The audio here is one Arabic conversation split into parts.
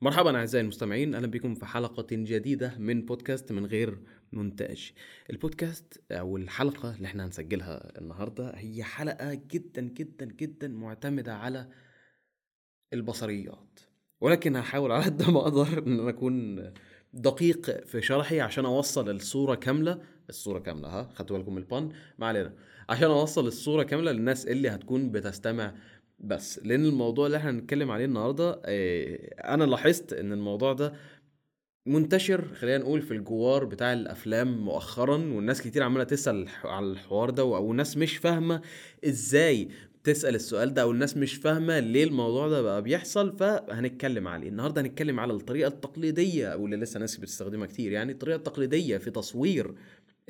مرحبا أعزائي المستمعين أهلا بكم في حلقة جديدة من بودكاست من غير مونتاج. البودكاست أو الحلقة اللي إحنا هنسجلها النهارده هي حلقة جدا جدا جدا معتمدة على البصريات. ولكن هحاول على قد ما أقدر إن أنا أكون دقيق في شرحي عشان أوصل الصورة كاملة. الصورة كاملة ها؟ خدتوا بالكم من البان ما علينا. عشان أوصل الصورة كاملة للناس اللي هتكون بتستمع بس لأن الموضوع اللي إحنا هنتكلم عليه النهارده آه، أنا لاحظت إن الموضوع ده منتشر خلينا نقول في الجوار بتاع الأفلام مؤخرا والناس كتير عمالة تسأل على الحوار ده أو ناس مش فاهمة إزاي تسأل السؤال ده أو الناس مش فاهمة ليه الموضوع ده بقى بيحصل فهنتكلم عليه. النهارده هنتكلم على الطريقة التقليدية أو اللي لسه ناس بتستخدمها كتير. يعني الطريقة التقليدية في تصوير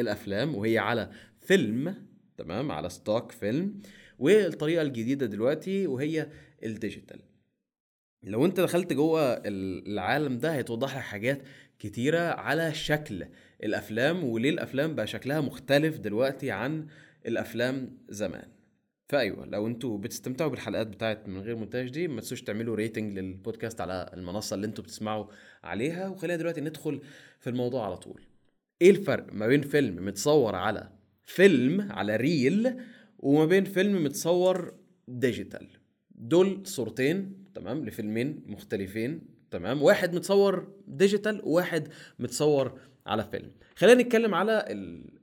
الأفلام وهي على فيلم تمام على stock film والطريقة الجديدة دلوقتي وهي ال digital لو انت دخلت جوه العالم ده هيتوضح لك حاجات كتيرة على شكل الأفلام وليه الأفلام بقى شكلها مختلف دلوقتي عن الأفلام زمان. فأيوة لو أنتوا بتستمتعوا بالحلقات بتاعت من غير مونتاج دي ما تنسوش تعملوا rating للبودكاست على المنصة اللي أنتوا بتسمعوا عليها وخلينا دلوقتي ندخل في الموضوع على طول. إيه الفرق ما بين فيلم متصور على فيلم على reel وما بين فيلم متصور digital دول صورتين تمام؟ لفيلمين مختلفين تمام؟ واحد متصور digital وواحد متصور على فيلم. خلينا نتكلم على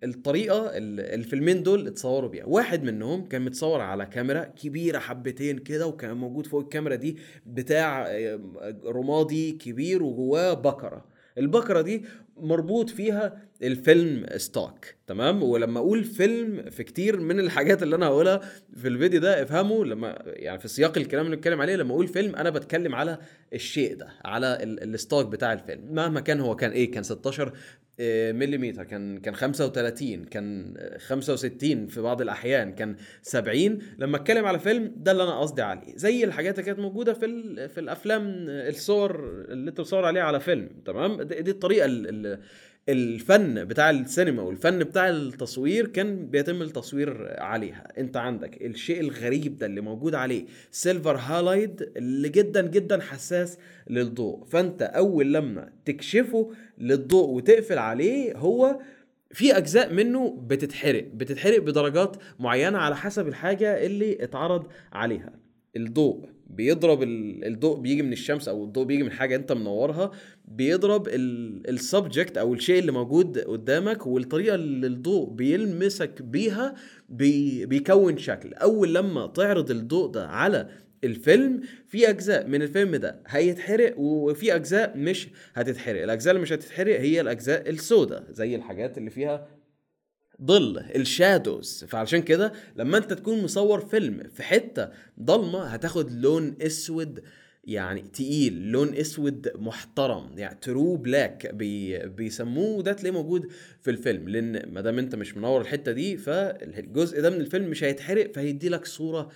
الطريقة الفيلمين دول اتصوروا بيها. واحد منهم كان متصور على كاميرا كبيرة حبتين كده وكان موجود فوق الكاميرا دي بتاع آه، رمادي كبير وجواه بكرة. البكرة دي مربوط فيها ال film stock تمام؟ ولما أقول فيلم في كتير من الحاجات اللي أنا هقولها في الفيديو ده افهموا لما يعني في سياق الكلام اللي بنتكلم عليه لما أقول فيلم أنا بتكلم على الشيء ده على ال stock بتاع الفيلم. مهما كان هو كان إيه كان 16 ملم كان كان 35 كان 65 في بعض الأحيان كان 70 لما أتكلم على فيلم ده اللي أنا قصدي عليه. زي الحاجات اللي كانت موجودة في في الأفلام الصور اللي أنت بتصور عليها على فيلم تمام؟ دي الطريقة الفن بتاع السينما والفن بتاع التصوير كان بيتم التصوير عليها. انت عندك الشيء الغريب ده اللي موجود عليه سيلفر هالايد اللي جدا جدا حساس للضوء. فانت أول لما تكشفه للضوء وتقفل عليه هو في أجزاء منه بتتحرق بتتحرق بدرجات معينة على حسب الحاجة اللي اتعرض عليها. الضوء. بيضرب الضوء بيجي من الشمس أو الضوء بيجي من حاجة أنت منورها بيضرب ال subject أو الشيء اللي موجود قدامك والطريقة اللي الضوء بيلمسك بيها بي بيكون شكل. أول لما تعرض الضوء ده على الفيلم في أجزاء من الفيلم ده هيتحرق وفي أجزاء مش هتتحرق. الأجزاء اللي مش هتتحرق هي الأجزاء السوداء زي الحاجات اللي فيها ظل ال shadows. فعشان كده لما انت تكون مصور فيلم في حتة ضلمة هتاخد لون اسود يعني تقيل لون اسود محترم يعني true black بي بيسموه ده تلاقيه موجود في الفيلم. لأن ما دام انت مش منور الحتة دي فالجزء ده من الفيلم مش هيتحرق فهيدي لك صورة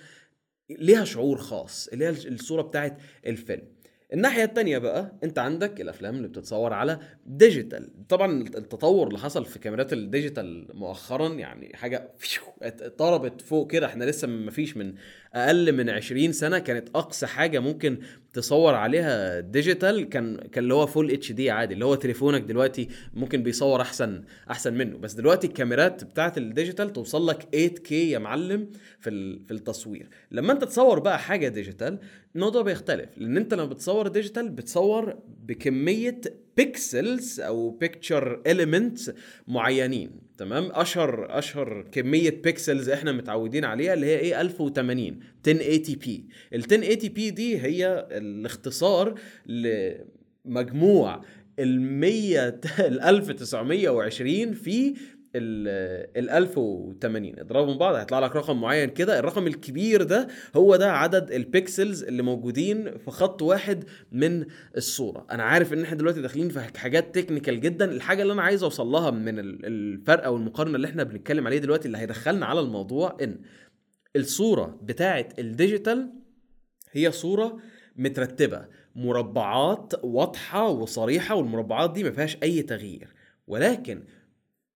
ليها شعور خاص اللي هي الصورة بتاعت الفيلم. الناحية التانية بقى انت عندك الأفلام اللي بتتصور على digital طبعا التطور اللي حصل في كاميرات ال digital مؤخرا يعني حاجة ضربت فوق كده إحنا لسه ما فيش من أقل من 20 سنة كانت أقصى حاجة ممكن تصور عليها digital كان كان اللي هو full HD عادي اللي هو تليفونك دلوقتي ممكن بيصور احسن أحسن منه. بس دلوقتي الكاميرات بتاعت ال digital توصل لك 8K يا معلم في في التصوير. لما أنت تصور بقى حاجة digital الموضوع بيختلف لأن أنت لما بتصور digital بتصور بكمية pixels أو picture elements معينين تمام؟ أشهر أشهر كمية pixels إحنا متعودين عليها اللي هي إيه؟ 1080 1080 p ال 1080 p دي هي الاختصار لمجموع ال 100 ال 1920 في ال 1080 اضربهم بعض هيطلع لك رقم معين كده. الرقم الكبير ده هو ده عدد ال pixels اللي موجودين في خط واحد من الصورة. أنا عارف إن إحنا دلوقتي داخلين في حاجات technical جدا. الحاجة اللي أنا عايز أوصل لها من الفرق أو المقارنة اللي إحنا بنتكلم عليه دلوقتي اللي هيدخلنا على الموضوع إن الصورة بتاعه ال digital هي صورة مترتبة. مربعات واضحة وصريحة والمربعات دي ما فيهاش أي تغيير. ولكن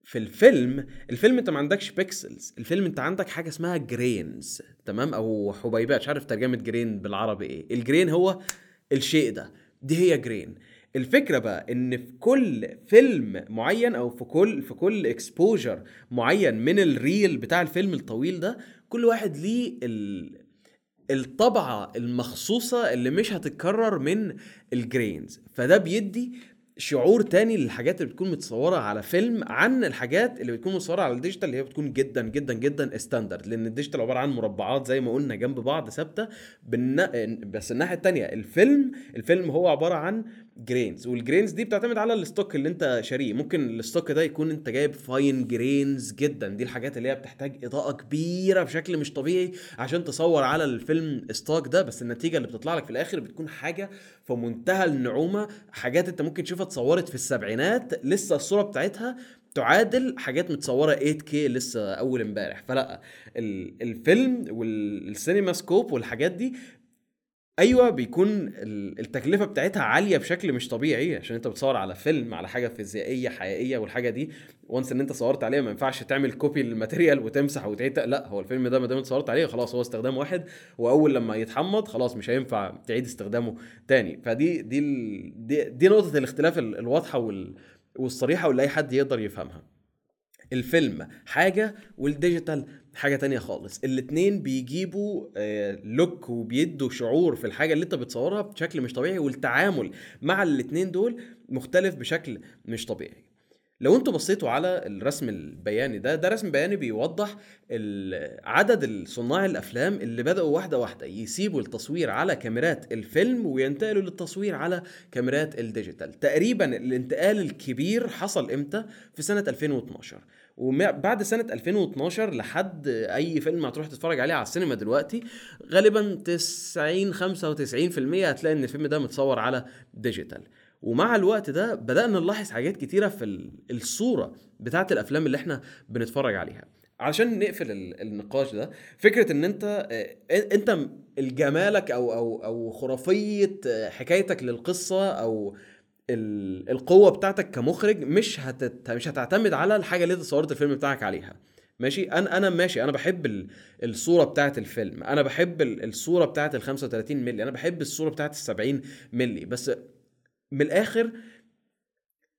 في الفيلم الفيلم انت ما عندكش pixels الفيلم انت عندك حاجة اسمها grains تمام؟ أو حبيبات مش عارف ترجمة grain بالعربي إيه. ال grain هو الشيء ده دي هي grain الفكرة بقى إن في كل فيلم معين أو في كل في كل exposure معين من ال reel بتاع الفيلم الطويل ده كل واحد ليه ال الطبعة المخصوصة اللي مش هتتكرر من ال grains فده بيدي شعور تاني للحاجات اللي بتكون متصورة على فيلم عن الحاجات اللي بتكون متصورة على ال digital اللي هي بتكون جدا جدا جدا standard لأن ال digital عبارة عن مربعات زي ما قلنا جنب بعض ثابتة. بالن... بس الناحية التانية الفيلم الفيلم هو عبارة عن grains وال grains دي بتعتمد على ال stock اللي انت شاريه. ممكن ال stock ده يكون انت جايب fine grains جدا. دي الحاجات اللي هي بتحتاج إضاءة كبيرة بشكل مش طبيعي عشان تصور على ال film stock ده. بس النتيجة اللي بتطلع لك في الآخر بتكون حاجة في منتهى النعومة. حاجات انت ممكن تشوفها اتصورت في السبعينات. لسه الصورة بتاعتها تعادل حاجات متصورة 8K لسه أول امبارح. فلا الفيلم وال CinemaScope والحاجات دي أيوه بيكون التكلفة بتاعتها عالية بشكل مش طبيعي عشان أنت بتصور على فيلم على حاجة فيزيائية حقيقية والحاجة دي once إن أنت صورت عليها ما ينفعش تعمل copy لل material وتمسح وتعيد لا هو الفيلم ده ما دام صورت عليه خلاص هو استخدام واحد وأول لما يتحمض خلاص مش هينفع تعيد استخدامه تاني. فدي دي دي, دي نقطة الاختلاف الواضحة والصريحة واللي أي حد يقدر يفهمها. الفيلم حاجة وال digital حاجة تانية خالص. الاتنين بيجيبوا look وبيدوا شعور في الحاجة اللي انت بتصورها بشكل مش طبيعي والتعامل مع الاتنين دول مختلف بشكل مش طبيعي. لو أنتوا بصيتوا على الرسم البياني ده ده رسم بياني بيوضح عدد صناع الأفلام اللي بدأوا واحدة واحدة يسيبوا التصوير على كاميرات الفيلم وينتقلوا للتصوير على كاميرات ال digital. تقريبا الانتقال الكبير حصل إمتى؟ في سنة 2012 وبعد سنة 2012 لحد أي فيلم هتروح تتفرج عليه على السينما دلوقتي غالبا 90 95% هتلاقي إن الفيلم ده متصور على digital. ومع الوقت ده بدأنا نلاحظ حاجات كتيرة في الصورة بتاعت الأفلام اللي إحنا بنتفرج عليها. عشان نقفل النقاش ده فكرة إن أنت أنت الجمالك أو أو أو خرافية حكايتك للقصة أو القوة بتاعتك كمخرج مش هتت... مش هتعتمد على الحاجة اللي أنت صورت الفيلم بتاعك عليها. ماشي؟ أنا أنا ماشي. أنا بحب الصورة بتاعت الفيلم. أنا بحب الصورة بتاعت ال 35 مللي. أنا بحب الصورة بتاعت ال 70 مللي. بس من الآخر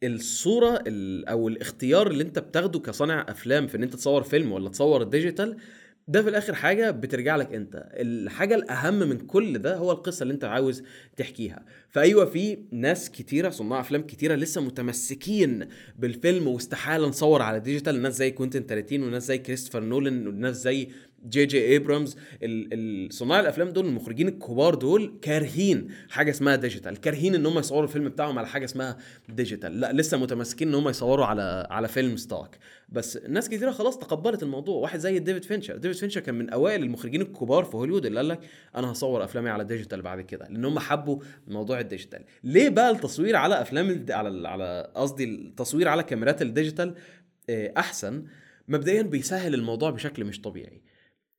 الصورة أو الاختيار اللي أنت بتاخده كصانع أفلام في إن أنت تصور فيلم ولا تصور digital ده في الآخر حاجة بترجع لك أنت. الحاجة الأهم من كل ده هو القصة اللي أنت عاوز تحكيها. فأيوة في ناس كتيرة صناع أفلام كتيرة لسه متمسكين بالفيلم واستحالة نصور على digital ناس زي كوينتين تارانتينو وناس زي كريستوفر نولان وناس زي جي جي ايبرامز صناع الأفلام دول المخرجين الكبار دول كارهين حاجة اسمها digital كارهين إن هم يصوروا الفيلم بتاعهم على حاجة اسمها digital لا لسه متمسكين إن هم يصوروا على على film stock بس ناس كتيرة خلاص تقبلت الموضوع. واحد زي ديفيد فينشر ديفيد فينشر كان من أوائل المخرجين الكبار في هوليوود اللي قال لك أنا هصور أفلامي على digital بعد كده لأن هم حبوا موضوع ال digital ليه بقى التصوير على أفلام على على قصدي التصوير على كاميرات ال digital أحسن؟ مبدئيا بيسهل الموضوع بشكل مش طبيعي.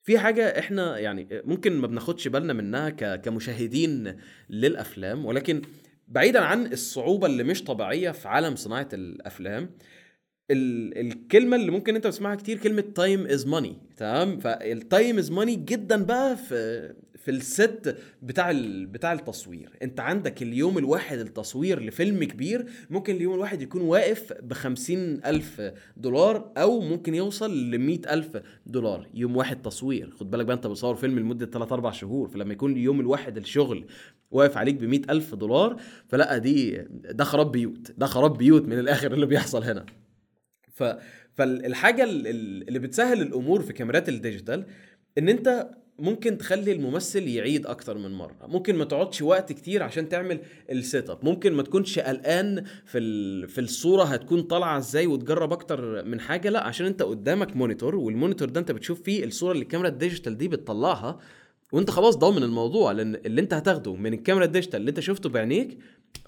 في حاجة إحنا يعني ممكن ما بناخدش بالنا منها كمشاهدين للأفلام ولكن بعيدا عن الصعوبة اللي مش طبيعية في عالم صناعة الأفلام الكلمة اللي ممكن أنت تسمعها كتير كلمة time is money تمام؟ فال time is money جدا بقى في في ال set بتاع بتاع التصوير. انت عندك اليوم الواحد التصوير لفيلم كبير ممكن اليوم الواحد يكون واقف بخمسين ألف دولار أو ممكن يوصل لمئة ألف دولار. يوم واحد تصوير. خد بالك بقى انت بتصور فيلم لمدة 3 4 شهور فلما يكون اليوم الواحد الشغل واقف عليك ب ألف دولار فلأ دي ده خراب بيوت ده خراب بيوت من الآخر اللي بيحصل هنا. ف فالحاجة اللي بتسهل الأمور في كاميرات ال digital إن أنت ممكن تخلي الممثل يعيد أكتر من مرة. ممكن ما تقعدش وقت كتير عشان تعمل ال setup ممكن ما تكونش قلقان في في الصورة هتكون طالعة إزاي وتجرب أكتر من حاجة. لأ عشان أنت قدامك monitor وال monitor ده أنت بتشوف فيه الصورة اللي الكاميرا الديجيتال دي بتطلعها. وأنت خلاص ضامن الموضوع لأن اللي أنت هتاخده من الكاميرا ال digital اللي أنت شفته بعينيك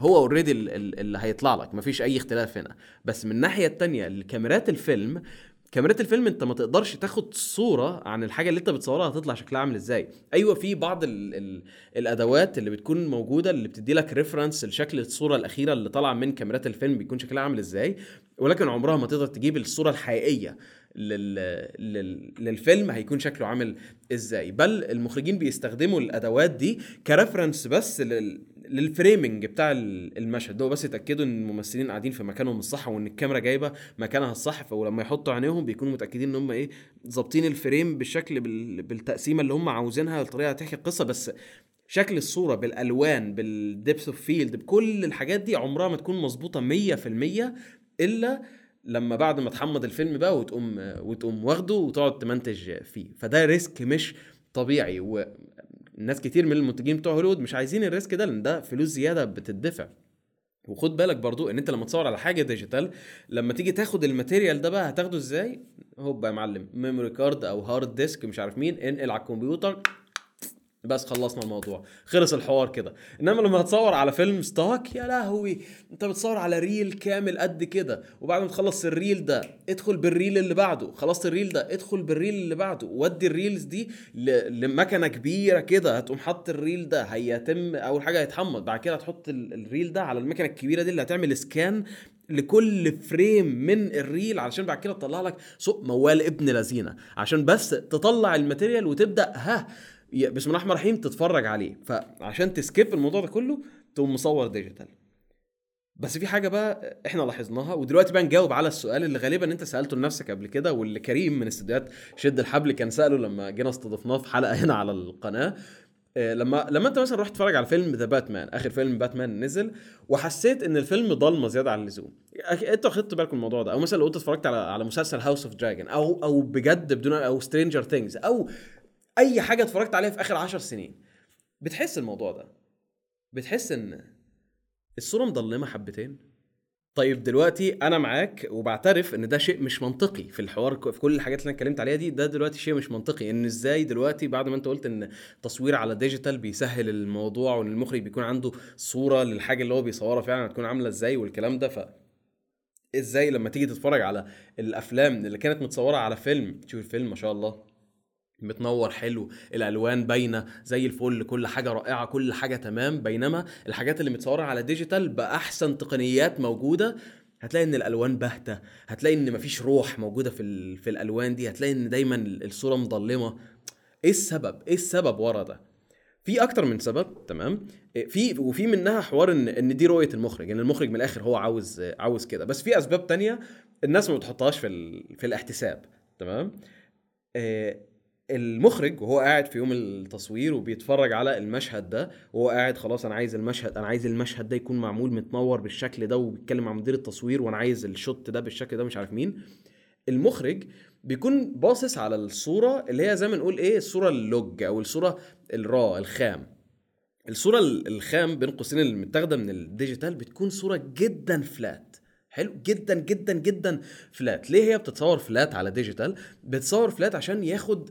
هو already اللي هيطلع لك. مفيش أي اختلاف هنا. بس من الناحية التانية الكاميرات الفيلم كاميرات الفيلم انت ما تقدرش تاخد صورة عن الحاجة اللي انت بتصورها هتطلع شكلها عامل إزاي أيوه في بعض ال ال الأدوات اللي بتكون موجودة اللي بتدي لك reference لشكل الصورة الأخيرة اللي طالعة من كاميرات الفيلم بيكون شكلها عامل إزاي ولكن عمرها ما تقدر تجيب الصورة الحقيقية لل... لل... للفيلم هيكون شكله عامل إزاي بل المخرجين بيستخدموا الأدوات دي ك reference بس. لل framing بتاع المشهد ده. بس يتأكدوا إن الممثلين قاعدين في مكانهم الصح وإن الكاميرا جايبة مكانها الصح ولما يحطوا عينيهم بيكونوا متأكدين إن هم إيه ظابطين ال frame بالشكل بالتقسيمة اللي هم عاوزينها الطريقة تحكي القصة. بس شكل الصورة بالألوان بال depth of field بكل الحاجات دي عمرها ما تكون مظبوطة 100% إلا لما بعد ما تحمض الفيلم بقى وتقوم وتقوم واخده وتقعد تمنتج فيه. فده risk مش طبيعي. والناس كتير من المنتجين بتوع هوليوود مش عايزين ال risk ده لأن ده فلوس زيادة بتدفع. وخد بالك برضو إن أنت لما تصور على حاجة digital لما تيجي تاخد ال material ده بقى هتاخده إزاي؟ هوبا يا معلم memory card أو hard disk مش عارف مين انقل على الكمبيوتر بس خلصنا الموضوع. خلص الحوار كده. إنما لما هتصور على film stock يا لهوي أنت بتصور على reel كامل قد كده. وبعد ما تخلص ال reel ده ادخل بال reel اللي بعده. خلصت ال reel ده ادخل بال reel اللي بعده. ودي ال reels دي لمكنة كبيرة كده. هتقوم حط ال reel ده هيتم أول حاجة هيتحمض. بعد كده هتحط ال reel ده على المكنة الكبيرة دي اللي هتعمل scan لكل frame من ال reel. علشان بعد كده تطلع لك سوق موال ابن لذينة. عشان بس تطلع ال material وتبدأ ها بسم الله الرحمن الرحيم تتفرج عليه. فعشان ت skip الموضوع ده كله تقوم مصور digital. بس في حاجة بقى إحنا لاحظناها ودلوقتي بقى نجاوب على السؤال اللي غالبا انت سألته لنفسك قبل كده واللي كريم من استديوهات شد الحبل كان سأله لما جينا استضفناه في حلقة هنا على القناة. آه، لما لما انت مثلا رحت تتفرج على فيلم The Batman آخر فيلم باتمان نزل وحسيت إن الفيلم ضلمة زيادة عن اللزوم. أنتوا خدتوا بالكم الموضوع ده؟ أو مثلا لو انت اتفرجت على على مسلسل House of the Dragon أو أو بجد بدون أو Stranger Things أو أي حاجة اتفرجت عليها في آخر عشر سنين. بتحس الموضوع ده. بتحس إن الصورة مضلمه حبتين. طيب دلوقتي أنا معاك وبعترف إن ده شيء مش منطقي في الحوار في كل الحاجات اللي أنا اتكلمت عليها دي ده دلوقتي شيء مش منطقي. إن إزاي دلوقتي بعد ما أنت قلت إن تصوير على ديجيتال بيسهل الموضوع وإن المخرج بيكون عنده صورة للحاجة اللي هو بيصورها فعلا هتكون عاملة إزاي والكلام ده ف إزاي لما تيجي تتفرج على الأفلام اللي كانت متصورة على فيلم تشوف الفيلم ما شاء الله. متنور حلو الألوان باينة زي الفل كل حاجة رائعة كل حاجة تمام. بينما الحاجات اللي متصورة على ديجيتال بأحسن تقنيات موجودة هتلاقي إن الألوان باهتة هتلاقي إن مفيش روح موجودة في في الألوان دي هتلاقي إن دايما الصورة مظلمة. إيه السبب؟ إيه السبب ورا ده؟ في أكتر من سبب تمام؟ في وفي منها حوار إن إن دي رؤية المخرج إن المخرج من الآخر هو عاوز عاوز كده. بس في أسباب تانية الناس ما بتحطهاش في في الاحتساب تمام؟ آه، المخرج وهو قاعد في يوم التصوير وبيتفرج على المشهد ده وهو قاعد خلاص أنا عايز المشهد أنا عايز المشهد ده يكون معمول متنور بالشكل ده وبيتكلم مع مدير التصوير وأنا عايز ال shot ده بالشكل ده مش عارف مين. المخرج بيكون باصص على الصورة اللي هي زي ما نقول إيه الصورة ال log أو الصورة ال raw الخام. الصورة الخام بين قوسين اللي متاخده من ال digital بتكون صورة جدا flat حلو؟ جدا جدا جدا flat ليه هي بتتصور flat على digital؟ بتصور flat عشان ياخد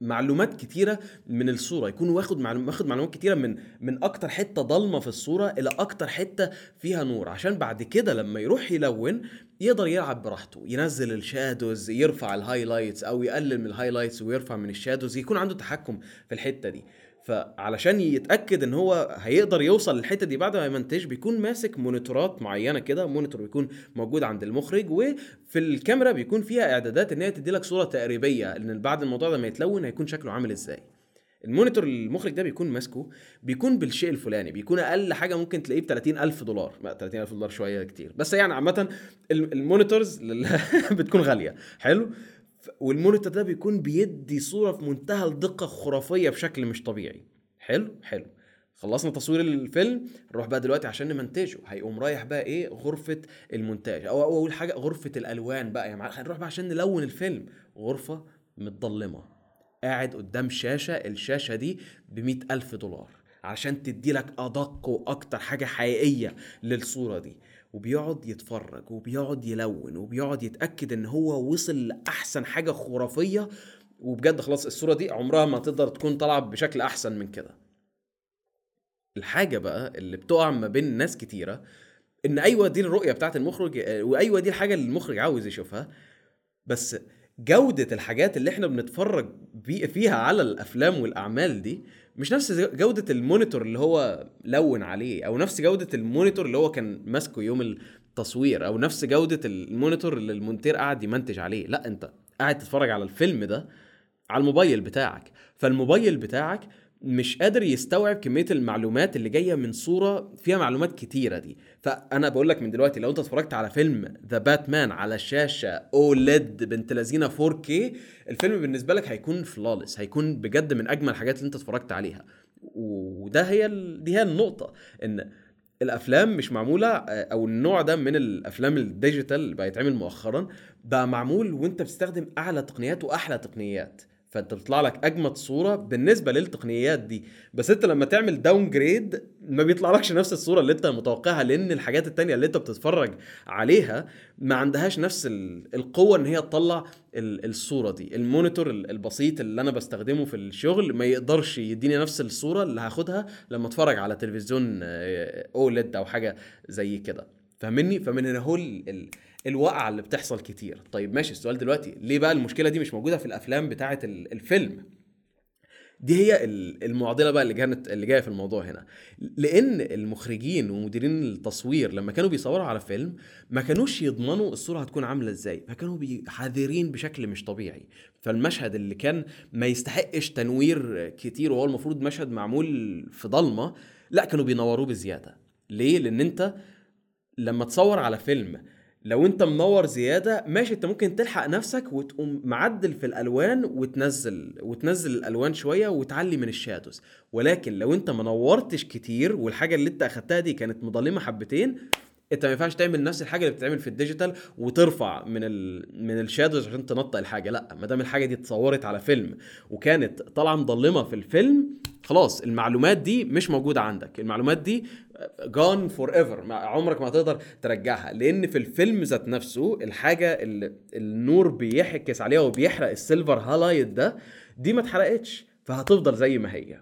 معلومات كتيرة من الصورة يكون واخد واخد معلومات كتيرة من من أكتر حتة ضلمة في الصورة إلى أكتر حتة فيها نور. عشان بعد كده لما يروح يلون يقدر يلعب براحته ينزل ال shadows يرفع ال highlights أو يقلل من ال highlights ويرفع من ال shadows يكون عنده تحكم في الحتة دي. فعلشان يتأكد إن هو هيقدر يوصل للحتة دي بعد ما يمنتج بيكون ماسك monitorات معينة كده. monitor بيكون موجود عند المخرج وفي الكاميرا بيكون فيها إعدادات إن هي تدي لك صورة تقريبية ان بعد الموضوع ده ما يتلون هيكون شكله عامل إزاي. ال monitor المخرج ده بيكون ماسكه بيكون بالشيء الفلاني بيكون أقل حاجة ممكن تلاقيه ب 30000 دولار. لا 30000 دولار شوية كتير. بس يعني عامة ال monitors بتكون غالية. حلو. وال monitor ده بيكون بيدي صورة في منتهى الدقة خرافية بشكل مش طبيعي. حلو حلو. خلصنا تصوير الفيلم نروح بقى دلوقتي عشان نمنتجه. هيقوم رايح بقى إيه؟ غرفة المونتاج. أو أول حاجة غرفة الألوان بقى يا يعني هنروح بقى عشان نلون الفيلم. غرفة متضلمه قاعد قدام شاشة الشاشة دي ب ألف دولار. عشان تدي لك أدق وأكتر حاجة حقيقية للصورة دي. وبيقعد يتفرج وبيقعد يلون وبيقعد يتأكد إن هو وصل لأحسن حاجة خرافية. وبجد خلاص الصورة دي عمرها ما تقدر تكون طالعة بشكل أحسن من كده. الحاجة بقى اللي بتقع ما بين ناس كتيرة إن أيوه دي الرؤية بتاعت المخرج وأيوة دي الحاجة اللي المخرج عاوز يشوفها. بس جودة الحاجات اللي إحنا بنتفرج فيها على الأفلام والأعمال دي مش نفس جودة ال monitor اللي هو لون عليه أو نفس جودة ال monitor اللي هو كان ماسكه يوم التصوير أو نفس جودة ال monitor اللي المونتير قاعد يمنتج عليه. لا أنت قاعد تتفرج على الفيلم ده على الموبايل بتاعك. فالموبايل بتاعك مش قادر يستوعب كمية المعلومات اللي جاية من صورة فيها معلومات كتيرة دي فأنا بقول لك من دلوقتي لو أنت اتفرجت على فيلم The Batman على الشاشة OLED بنت لذينة 4K الفيلم بالنسبة لك هيكون flawless هيكون بجد من أجمل الحاجات اللي أنت اتفرجت عليها وده هي. دي هي النقطة إن الأفلام مش معمولة أو النوع ده من الأفلام ال digital اللي بقى يتعمل مؤخرا بقى معمول وأنت بتستخدم أعلى تقنيات وأحلى تقنيات فانت بيطلع لك اجمد صورة بالنسبة للتقنيات دي. بس انت لما تعمل downgrade ما بيطلعلكش نفس الصورة اللي انت متوقعها لأن الحاجات التانية اللي انت بتتفرج عليها ما عندهاش نفس القوة ان هي تطلع الصورة دي. ال monitor البسيط اللي أنا بستخدمه في الشغل ما يقدرش يديني نفس الصورة اللي هاخدها لما اتفرج على تلفزيون OLED أو حاجة زي كده. فاهمني؟ فمن هنا هو الوقعة اللي بتحصل كتير. طيب ماشي السؤال دلوقتي ليه بقى المشكلة دي مش موجودة في الأفلام بتاعة الفيلم؟ دي هي المعضلة بقى اللي كانت اللي جاية في الموضوع هنا. لأن المخرجين ومديرين التصوير لما كانوا بيصوروا على فيلم ما كانوش يضمنوا الصورة هتكون عاملة إزاي فكانوا حذرين بشكل مش طبيعي. فالمشهد اللي كان ما يستحقش تنوير كتير وهو المفروض مشهد معمول في ضلمة لا كانوا بينوروه بزيادة. ليه؟ لأن أنت لما تصور على فيلم لو انت منور زيادة ماشي انت ممكن تلحق نفسك وتقوم معدل في الألوان وتنزل وتنزل الألوان شوية وتعلي من ال shadows. ولكن لو انت منورتش كتير والحاجة اللي انت أخدتها دي كانت مظلمه حبتين انت ما ينفعش تعمل نفس الحاجة اللي بتتعمل في ال digital وترفع من ال من ال shadows عشان تنطق الحاجة. لا ما دام الحاجة دي اتصورت على فيلم وكانت طالعة مظلمة في الفيلم خلاص المعلومات دي مش موجودة عندك. المعلومات دي gone forever عمرك ما هتقدر ترجعها. لأن في الفيلم ذات نفسه الحاجة اللي النور بيعكس عليها وبيحرق ال silver halide ده دي ما اتحرقتش فهتفضل زي ما هي.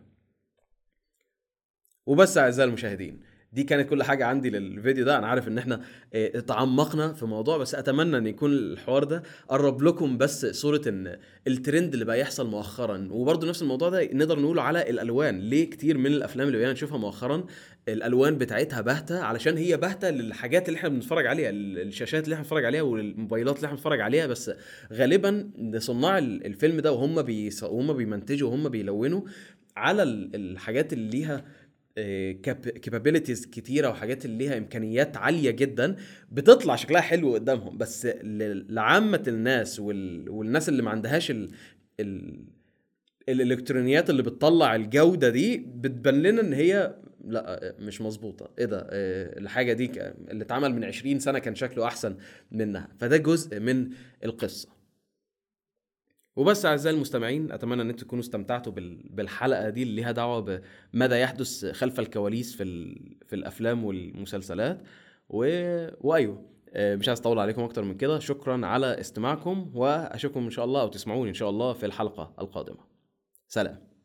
وبس أعزائي المشاهدين دي كانت كل حاجة عندي للفيديو ده. أنا عارف إن إحنا آه، تعمقنا في موضوع بس أتمنى إن يكون الحوار ده قرب لكم بس صورة إن الترند اللي بقى يحصل مؤخرا. وبرضه نفس الموضوع ده نقدر نقوله على الألوان. ليه كتير من الأفلام اللي بقينا نشوفها مؤخرا الألوان بتاعتها باهتة؟ علشان هي باهتة للحاجات اللي إحنا بنتفرج عليها الشاشات اللي إحنا بنتفرج عليها والموبايلات اللي إحنا بنتفرج عليها. بس غالبا صناع الفيلم ده وهم بيص... وهم بيمنتجوا وهم بيلونوا على الحاجات اللي ليها كابابيلتيز كتيرة وحاجات اللي ليها إمكانيات عالية جدا بتطلع شكلها حلو قدامهم. بس لعامة الناس والناس اللي ما عندهاش ال... ال... الإلكترونيات اللي بتطلع الجودة دي بتبان لنا إن هي لأ مش مظبوطة. إيه ده؟ إيه الحاجة دي اللي اتعمل من 20 سنة كان شكله أحسن منها. فده جزء من القصة. وبس أعزائي المستمعين أتمنى إن أنتم تكونوا استمتعتوا بالحلقة دي اللي ليها دعوة بماذا يحدث خلف الكواليس في في الأفلام والمسلسلات. و... وأيوه آه، مش عايز أطول عليكم أكتر من كده. شكرا على استماعكم وأشوفكم إن شاء الله أو تسمعوني إن شاء الله في الحلقة القادمة. سلام.